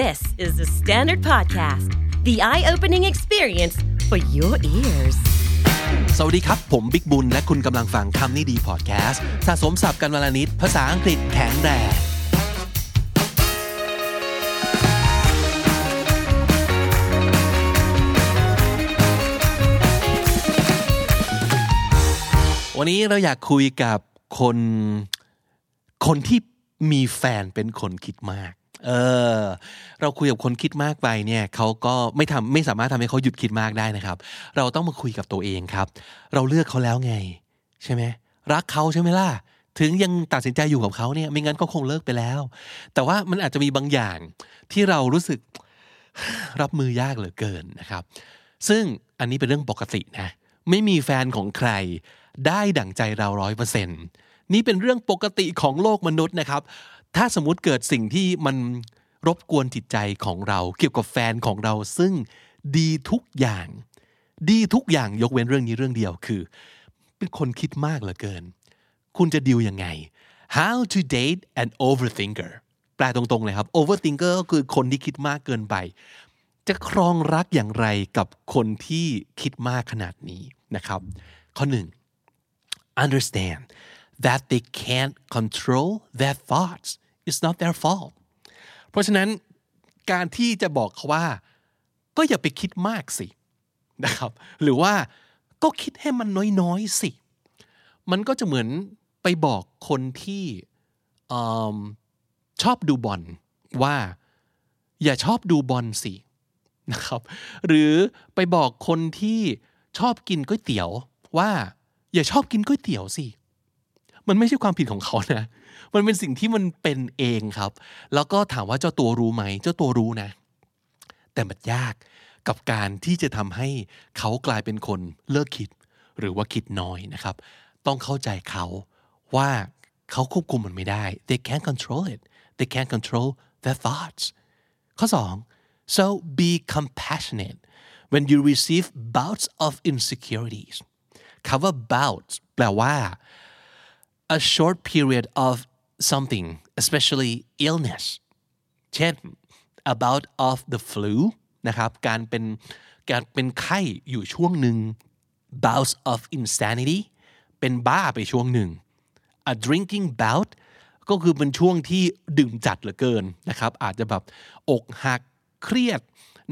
This is the Standard Podcast, the eye opening experience for your ears. สวัสดีครับ ผมบิ๊กบุญ และคุณกำลังฟังคำนี้ดีพอดแคสต์สะสมสับกันวลนิด ภาษาอังกฤษแข็งแรงวันนี้เราอยากคุยกับคนคนที่มีแฟนเป็นคนคิดมาก เออ เราคุยกับคนคิดมากไปเนี่ยเขาก็ไม่ทำไม่สามารถทำให้เขาหยุดคิดมากได้นะครับ เราต้องมาคุยกับตัวเองครับ เราเลือกเขาแล้วไง ใช่ไหมรักเขาใช่ไหมล่ะถึงยังตัดสินใจอยู่กับเขาเนี่ยไม่งั้นก็คงเลิกไปแล้ว แต่ว่ามันอาจจะมีบางอย่างที่เรารู้สึกรับมือยากเหลือเกินนะครับ ซึ่งอันนี้เป็นเรื่องปกตินะ ไม่มีแฟนของใครได้ดั่งใจเราร้อยเปอร์เซ็นต์ นี่เป็นเรื่องปกติของโลกมนุษย์นะครับ ถ้าสมมติเกิดสิ่งที่มันรบกวนจิตใจของเรา เกี่ยวกับแฟนของเราซึ่งดีทุกอย่าง ดีทุกอย่างยกเว้นเรื่องนี้เรื่องเดียวคือ เป็นคนคิดมากเหลือเกิน คุณจะดิวยังไง how to date an overthinker แปลตรงๆเลยครับ overthinker ก็คือคนที่คิดมากเกินไป จะครองรักอย่างไรกับคนที่คิดมากขนาดนี้นะครับ ข้อหนึ่ง understand that they can't control their thoughts it's not their fault เพราะฉะนั้นการที่จะบอกเขาว่า ก็อย่าไปคิดมากสินะครับ หรือว่าก็คิดให้มันน้อยๆสิ มันก็จะเหมือนไปบอกคนที่ชอบดูบอลว่า อย่าชอบดูบอลสินะครับ หรือไปบอกคนที่ชอบกินก๋วยเตี๋ยวว่า อย่าชอบกินก๋วยเตี๋ยวสิ มันไม่ใช่ความผิดของเขานะ มันเป็นสิ่งที่มันเป็นเองครับ แล้วก็ถามว่าเจ้าตัวรู้ไหม เจ้าตัวรู้นะ แต่มันยากกับการที่จะทำให้เขากลายเป็นคนเลิกคิด หรือว่าคิดน้อยนะครับ ต้องเข้าใจเขาว่าเขาควบคุมมันไม่ได้ they can't control it they can't control their thoughts ข้อ 2 so be compassionate when you receive bouts of insecurities คำว่า bouts แปลว่า a short period of something especially illness เช่น about of the flu นะครับการเป็นการเป็นไข้อยู่ช่วงหนึ่ง bouts of insanity เป็นบ้าไปช่วงหนึ่ง a drinking bout ก็คือเป็นช่วงที่ดื่มจัดเหลือเกินนะครับ อาจจะแบบอกหักเครียด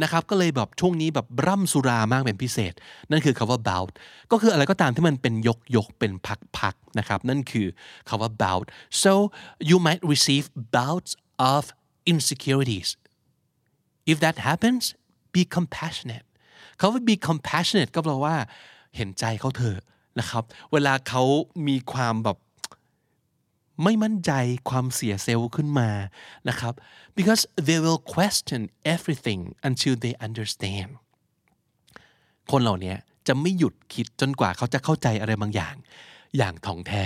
นะครับก็เลยแบบช่วงนี้แบบร่ำสุรามากเป็นพิเศษ นั่นคือคาว่า bout ก็คืออะไรก็ตามที่มันเป็นยกยกเป็นพักๆนะครับนั่นคือคาว่า bout so you might receive bouts of insecurities if that happens be compassionate เขาว่า be compassionate ก็แปลว่าเห็นใจเขาเถอะนะครับ เวลาเขามีความแบบ ไม่มั่นใจความเสียเซลล์ขึ้นมานะครับ because they will question everything until they understand คนเหล่านี้จะไม่หยุดคิดจนกว่าเขาจะเข้าใจอะไรบางอย่าง อย่างถ่องแท้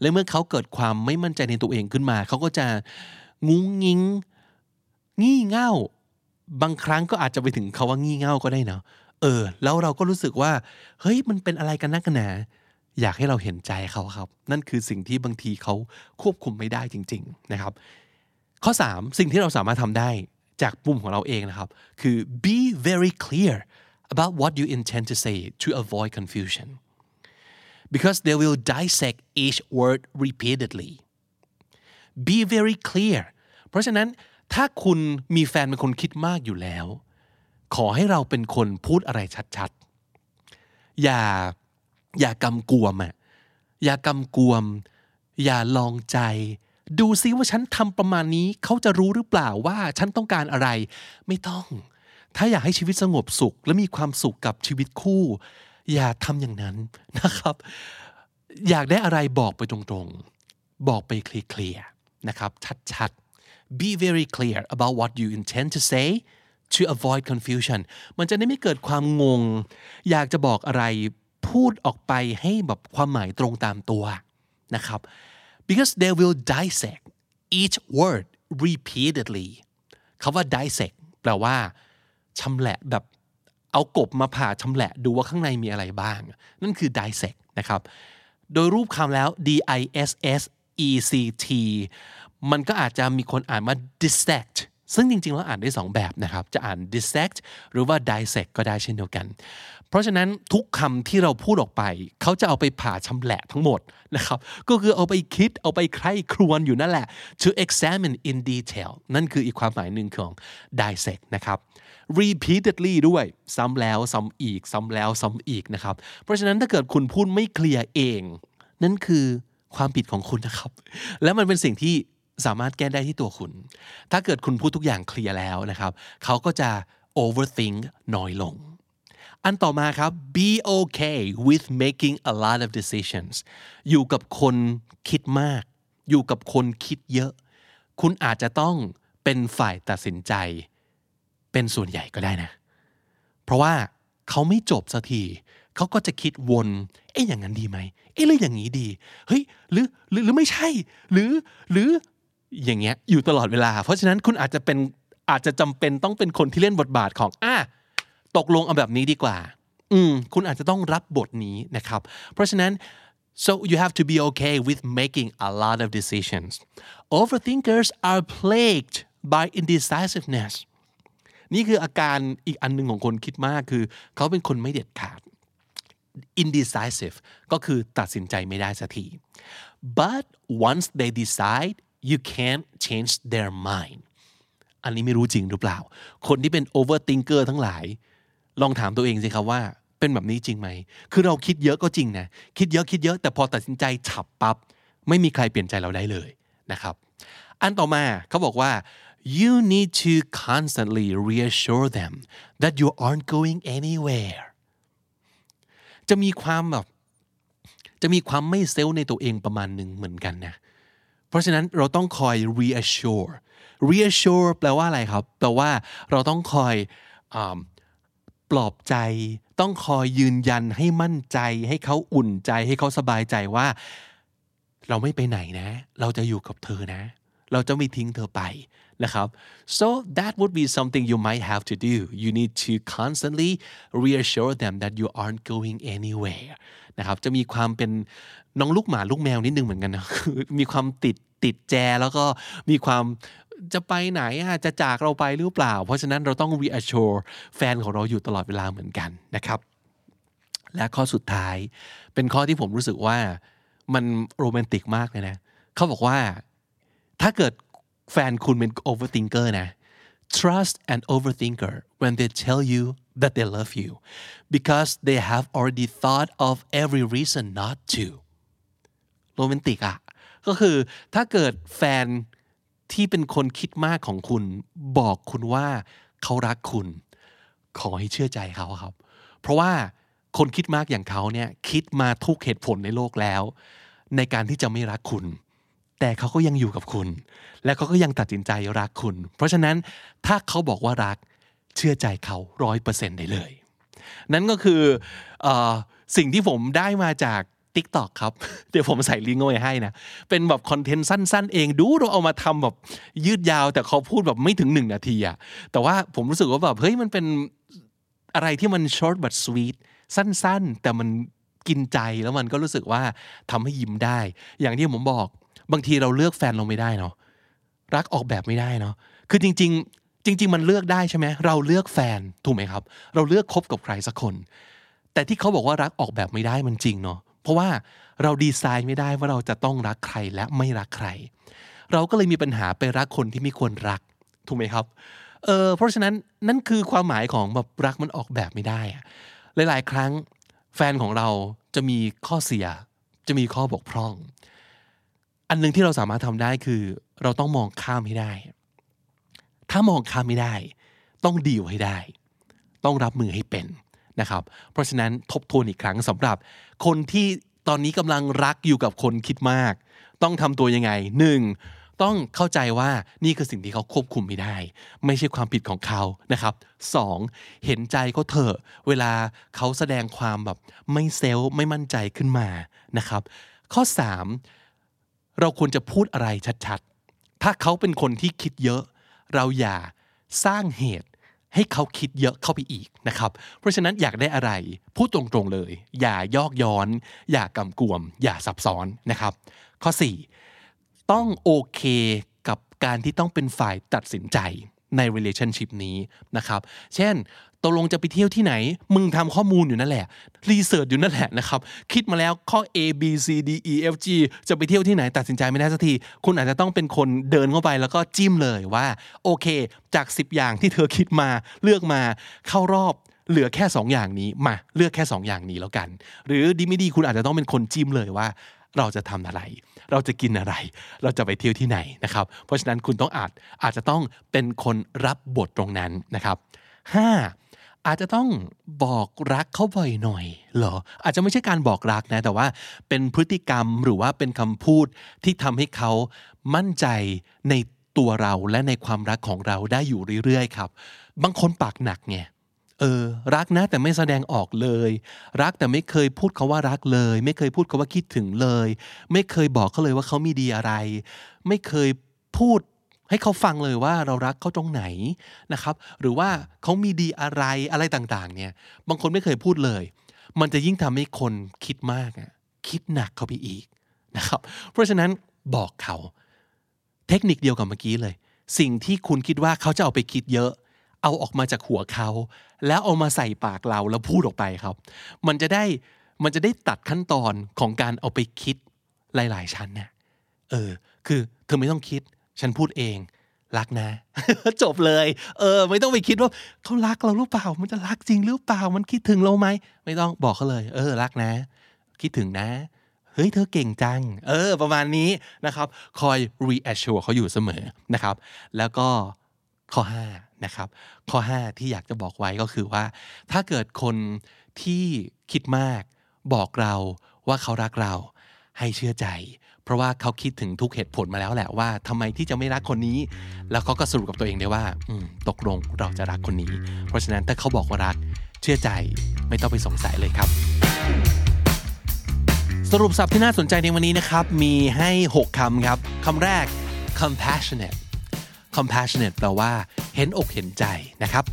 และเมื่อเขาเกิดความไม่มั่นใจในตัวเองขึ้นมา เขาก็จะงุ้งงิงงี่เง่า บางครั้งก็อาจจะไปถึงเขาว่างี่เง่าก็ได้เนาะเออ แล้วเราก็รู้สึกว่า เฮ้ยมันเป็นอะไรกันนักกันหนา อยากให้เราเห็นใจเขาครับ นั่นคือสิ่งที่บางทีเขาควบคุมไม่ได้จริง ๆนะครับ ข้อ 3 สิ่งที่เราสามารถทำได้จากปุ่มของเราเองนะครับ คือ be very clear about what you intend to say to avoid confusion because they will dissect each word repeatedly be very clear เพราะฉะนั้นถ้าคุณมีแฟนเป็นคนคิดมากอยู่แล้ว ขอให้เราเป็นคนพูดอะไรชัดๆ อย่า อย่ากำกวมอะอย่ากำกวม อย่าลองใจ ดูซิว่าฉันทำประมาณนี้เขาจะรู้หรือเปล่าว่าฉันต้องการอะไร ไม่ต้อง ถ้าอยากให้ชีวิตสงบสุข และมีความสุขกับชีวิตคู่ อย่าทำอย่างนั้นนะครับ อยากได้อะไรบอกไปตรงๆ บอกไปเคลียร์ๆนะครับ ชัดๆ be very clear about what you intend to say to avoid confusion มันจะได้ไม่เกิดความงง อยากจะบอกอะไร พูดออกไปให้แบบความหมายตรงตามตัวนะครับ because they will dissect each word repeatedly คาว่า dissect แปลว่าชำแหละแบบเอากบมาผ่าชำแหละดูว่าข้างในมีอะไรบ้าง นั่นคือ dissect นะครับ โดยรูปคำแล้ว d i s s e c t มันก็อาจจะมีคนอ่านว่า dissect ซึ่งจริงๆ แล้วอ่านได้สองแบบนะครับ จะอ่าน dissect หรือว่า dissect ก็ได้เช่นเดียวกัน เพราะฉะนั้นทุกคำที่เราพูดออกไป เขาจะเอาไปผ่าชำแหละทั้งหมดนะครับ ก็คือเอาไปคิดเอาไปใคร่ครวญอยู่นั่นแหละ to examine in detail นั่นคืออีกความหมายหนึ่งของ dissect นะครับ repeatedly ด้วย ซ้ำแล้วซ้ำอีก ซ้ำแล้วซ้ำอีกนะครับ เพราะฉะนั้นถ้าเกิดคุณพูดไม่เคลียร์เอง นั่นคือความผิดของคุณนะครับ และมันเป็นสิ่งที่ สามารถแก้ได้ที่ตัวคุณ ถ้าเกิดคุณพูดทุกอย่างเคลียร์แล้วนะครับ เขาก็จะ overthink น้อยลง อันต่อมาครับ be okay with making a lot of decisions อยู่กับคนคิดมาก อยู่กับคนคิดเยอะ คุณอาจจะต้องเป็นฝ่ายตัดสินใจ เป็นส่วนใหญ่ก็ได้นะ เพราะว่าเขาไม่จบสักทีเขาก็จะคิดวน เอ๊ะอย่างนั้นดีไหม เอ๊ะหรืออย่างนี้ดี เฮ้ย หรือ หรือ หรือไม่ใช่ หรือ หรือ อย่างเงี้ยอยู่ตลอดเวลา เพราะฉะนั้นคุณอาจจะเป็นอาจจะจำเป็นต้องเป็นคนที่เล่นบทบาทของอะตกลงเอาแบบนี้ดีกว่า อืมคุณอาจจะต้องรับบทนี้นะครับ เพราะฉะนั้น so you have to be okay with making a lot of decisions overthinkers are plagued by indecisiveness นี่คืออาการอีกอันหนึ่งของคนคิดมากคือ เขาเป็นคนไม่เด็ดขาด indecisive ก็คือตัดสินใจไม่ได้สักที but once they decide you can't change their mind อันนี้ไม่รู้จริงหรือเปล่า คนที่เป็น overthinker ทั้งหลาย ลองถามตัวเองสิครับว่า เป็นแบบนี้จริงไหม คือเราคิดเยอะก็จริงนะ คิดเยอะคิดเยอะ แต่พอตัดสินใจฉับปับ๊บ ไม่มีใครเปลี่ยนใจเราได้เลยนะครับ อันต่อมาเขาบอกว่า you need to constantly reassure them that you aren't going anywhere จะมีความแบบจะมีความไม่เซลล์ในตัวเองประมาณหนึ่งเหมือนกันนะ เพราะฉะนั้นเราต้องคอย reassure reassure แปลว่าอะไรครับ แปลว่าเราต้องคอยอปลอบใจ ต้องคอยยืนยันให้มั่นใจ ให้เขาอุ่นใจ ให้เขาสบายใจว่า เราไม่ไปไหนนะ เราจะอยู่กับเธอนะ เราจะไม่ทิ้งเธอไปนะครับ so that would be something you might have to do you need to constantly reassure them that you aren't going anywhere นะครับจะมีความเป็นน้องลูกหมาลูกแมวนิดนึงเหมือนกันนะคือมีความติดติดแจแล้วก็มีความจะไปไหนอะจะจากเราไปหรือเปล่า เพราะฉะนั้นเราต้อง reassure แฟนของเราอยู่ตลอดเวลาเหมือนกันนะครับ และข้อสุดท้ายเป็นข้อที่ผมรู้สึกว่ามันโรแมนติกมากเลยนะเขาบอกว่า ถ้าเกิดแฟนคุณเป็น overthinker นะ trust an overthinker when they tell you that they love you because they have already thought of every reason not to โรแมนติกอะก็คือถ้าเกิดแฟนที่เป็นคนคิดมากของคุณ บอกคุณว่าเขารักคุณ ขอให้เชื่อใจเขาครับ เพราะว่าคนคิดมากอย่างเขาเนี่ยคิดมาทุกเหตุผลในโลกแล้ว ในการที่จะไม่รักคุณ แต่เขาก็ยังอยู่กับคุณ และเขาก็ยังตัดสินใจรักคุณ เพราะฉะนั้นถ้าเขาบอกว่ารักเชื่อใจเขาร้อยเปอร์เซ็นต์ได้เลย นั่นก็คืออสิ่งที่ผมได้มาจาก t ิ k t o k ครับ เดี๋ยวผมใส่ลิงก์ไว้ให้นะ เป็นแบบคอนเทนต์สั้น ๆ เองดูเราเอามาทำแบบยืดยาว แต่เขาพูดแบบไม่ถึงหนึ่งนาทีอะแต่ว่าผมรู้สึกว่าแบบเฮ้ยมันเป็นอะไรที่มัน short but sweet สั้น ๆ แต่มันกินใจแล้วมันก็รู้สึกว่าทำให้ยิ้มได้ อย่างที่ผมบอก บางทีเราเลือกแฟนเราไม่ได้เนาะรักออกแบบไม่ได้เนาะคือจริง ๆ จริง ๆ มันเลือกได้ใช่ไหมเราเลือกแฟนถูกไหมครับ เราเลือกคบกับใครสักคน แต่ที่เขาบอกว่ารักออกแบบไม่ได้มันจริงเนาะเพราะว่าเราดีไซน์ไม่ได้ว่าเราจะต้องรักใครและไม่รักใคร เราก็เลยมีปัญหาไปรักคนที่ไม่ควรรักถูกไหมครับเออเพราะฉะนั้นนั่นคือความหมายของแบบรักมันออกแบบไม่ได้อะหลาย ๆ ครั้งแฟนของเราจะมีข้อเสีย จะมีข้อบกพร่อง อันหนึ่งที่เราสามารถทำได้คือ เราต้องมองข้ามให้ได้ ถ้ามองข้ามไม่ได้ ต้องดีลให้ได้ ต้องรับมือให้เป็นนะครับ เพราะฉะนั้นทบทวนอีกครั้งสำหรับ คนที่ตอนนี้กำลังรักอยู่กับคนคิดมาก ต้องทำตัวยังไงหนึ่งต้องเข้าใจว่านี่คือสิ่งที่เขาควบคุมไม่ได้ ไม่ใช่ความผิดของเขานะครับสองเห็นใจเขาเถอะเวลาเขาแสดงความแบบไม่เซลล์ไม่มั่นใจขึ้นมานะครับ ข้อสาม เราควรจะพูดอะไรชัดๆ ถ้าเขาเป็นคนที่คิดเยอะ เราอย่าสร้างเหตุให้เขาคิดเยอะเข้าไปอีกนะครับ เพราะฉะนั้นอยากได้อะไร พูดตรงๆเลย อย่ายอกย้อน อย่ากำกวม อย่าซับซ้อนนะครับ ข้อ 4 ต้องโอเคกับการที่ต้องเป็นฝ่ายตัดสินใจ ใน relationship นี้นะครับ เช่นตกลงจะไปเที่ยวที่ไหน มึงทำข้อมูลอยู่นั่นแหละรีเสิร์ชอยู่นั่นแหละนะครับ คิดมาแล้วข้อ A B C D E F G จะไปเที่ยวที่ไหนตัดสินใจไม่ได้สักที คุณอาจจะต้องเป็นคนเดินเข้าไปแล้วก็จิ้มเลยว่า โอเค จาก 10 อย่างที่เธอคิดมาเลือกมาเข้ารอบเหลือแค่ 2 อย่างนี้มาเลือกแค่ 2 อย่างนี้แล้วกัน หรือดีไม่ดีคุณอาจจะต้องเป็นคนจิ้มเลยว่า เราจะทำอะไร เราจะกินอะไร เราจะไปเที่ยวที่ไหนนะครับ เพราะฉะนั้นคุณต้องอาจอาจจะต้องเป็นคนรับบทตรงนั้นนะครับ 5. อาจจะต้องบอกรักเขาบ่อยหน่อยเหรอ อาจจะไม่ใช่การบอกรักนะ แต่ว่าเป็นพฤติกรรมหรือว่าเป็นคำพูดที่ทำให้เขามั่นใจในตัวเราและในความรักของเราได้อยู่เรื่อยๆครับ บางคนปากหนักไง เออรักนะแต่ไม่แสดงออกเลย รักแต่ไม่เคยพูดคาว่ารักเลย ไม่เคยพูดคาว่าคิดถึงเลย ไม่เคยบอกเขาเลยว่าเขามีดีอะไร ไม่เคยพูดให้เขาฟังเลยว่าเรารักเขาตรงไหนนะครับ หรือว่าเขามีดีอะไรอะไรต่างๆ เนี่ย บางคนไม่เคยพูดเลย มันจะยิ่งทำให้คนคิดมากคิดหนักเขาไปอีกนะครับ เพราะฉะนั้นบอกเขา เทคนิคเดียวกับเมื่อกี้เลย สิ่งที่คุณคิดว่าเขาจะเอาไปคิดเยอะ เอาออกมาจากหัวเขา แล้วเอามาใส่ปากเราแล้วพูดออกไปครับ มันจะได้มันจะได้ตัดขั้นตอนของการเอาไปคิดหลาย ๆ ชั้นเนี่ยเออ คือเธอไม่ต้องคิด ฉันพูดเองรักนะ จบเลย เออ ไม่ต้องไปคิดว่าเขารักเราหรือเปล่า มันจะรักจริงหรือเปล่า มันคิดถึงเราไหมไม่ต้องบอกเขาเลย เออ รักนะ คิดถึงนะเฮ้ยเธอเก่งจัง เออ ประมาณนี้นะครับ คอย reassure เขาอยู่เสมอนะครับ แล้วก็ ข้อ5นะครับข้อ 5 ที่อยากจะบอกไว้ก็คือว่า ถ้าเกิดคนที่คิดมากบอกเราว่าเขารักเราให้เชื่อใจ เพราะว่าเขาคิดถึงทุกเหตุผลมาแล้วแหละว่าทำไมที่จะไม่รักคนนี้ แล้วเขาก็สรุปกับตัวเองได้ว่าอืตกลงเราจะรักคนนี้ เพราะฉะนั้นถ้าเขาบอกว่ารักเชื่อใจไม่ต้องไปสงสัยเลยครับ สรุปศัพท์ที่น่าสนใจในวันนี้นะครับ มีให้ 6คำครับคำแรก compassionate compassionate แปลว่า เห็นอกเห็นใจนะครับ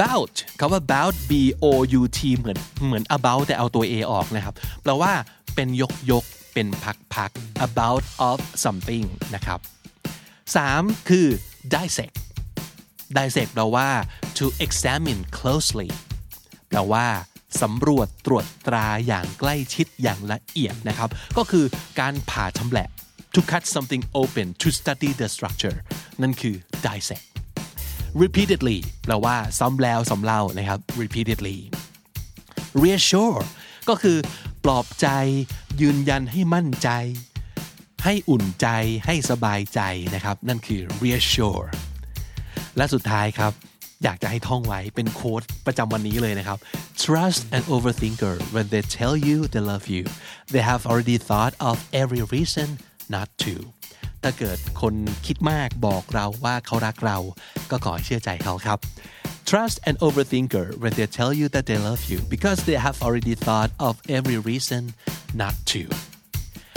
bout คำว่า bout b o u t เหมือนเหมือน about แต่เอาตัว a ออกนะครับ แปลว่าเป็นยกยกเป็นพักพัก about of something นะครับ 3. คือ dissect dissect แปลว่า to examine closely แปลว่าสำรวจตรวจตราอย่างใกล้ชิดอย่างละเอียดนะครับ ก็คือการผ่าชำแหละ to cut something open to study the structure นั่นคือ dissect repeatedly แปลว่าซ้ำแล้วซ้ำเล่านะครับ repeatedly reassure ก็คือ ปลอบใจ ยืนยันให้มั่นใจ ให้อุ่นใจให้สบายใจนะครับ นั่นคือ reassure และสุดท้ายครับอยากจะให้ท่องไว้เป็นโค้ดประจำวันนี้เลยนะครับ trust an overthinker when they tell you they love you they have already thought of every reason not to ถ้าเกิดคนคิดมากบอกเราว่าเขารักเรา ก็ขอเชื่อใจเขาครับ Trust an overthinker when they tell you that they love you because they have already thought of every reason not to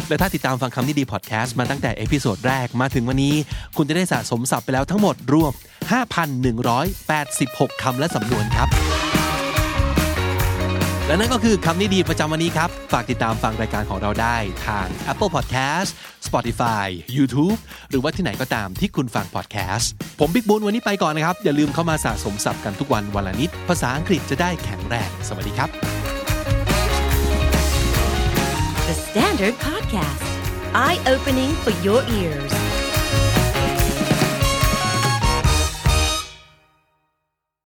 และถ้าติดตามฟังคำนี้ดีพอดแคสต์มาตั้งแต่ episode แรกมาถึงวันนี้ คุณจะได้สะสมศัพท์ไปแล้วทั้งหมดรวม 5,186 คำและสำนวนครับ และนั่นก็คือคำนี้ดีประจำวันนี้ครับ ฝากติดตามฟังรายการของเราได้ทาง Apple Podcast Spotify YouTube หรือว่าที่ไหนก็ตามที่คุณฟัง podcast ผมบิ๊กบุญวันนี้ไปก่อนนะครับ อย่าลืมเข้ามาสะสมศัพท์กันทุกวันวันละนิด ภาษาอังกฤษจะได้แข็งแรง สวัสดีครับ The Standard Podcast, eye opening for your ears.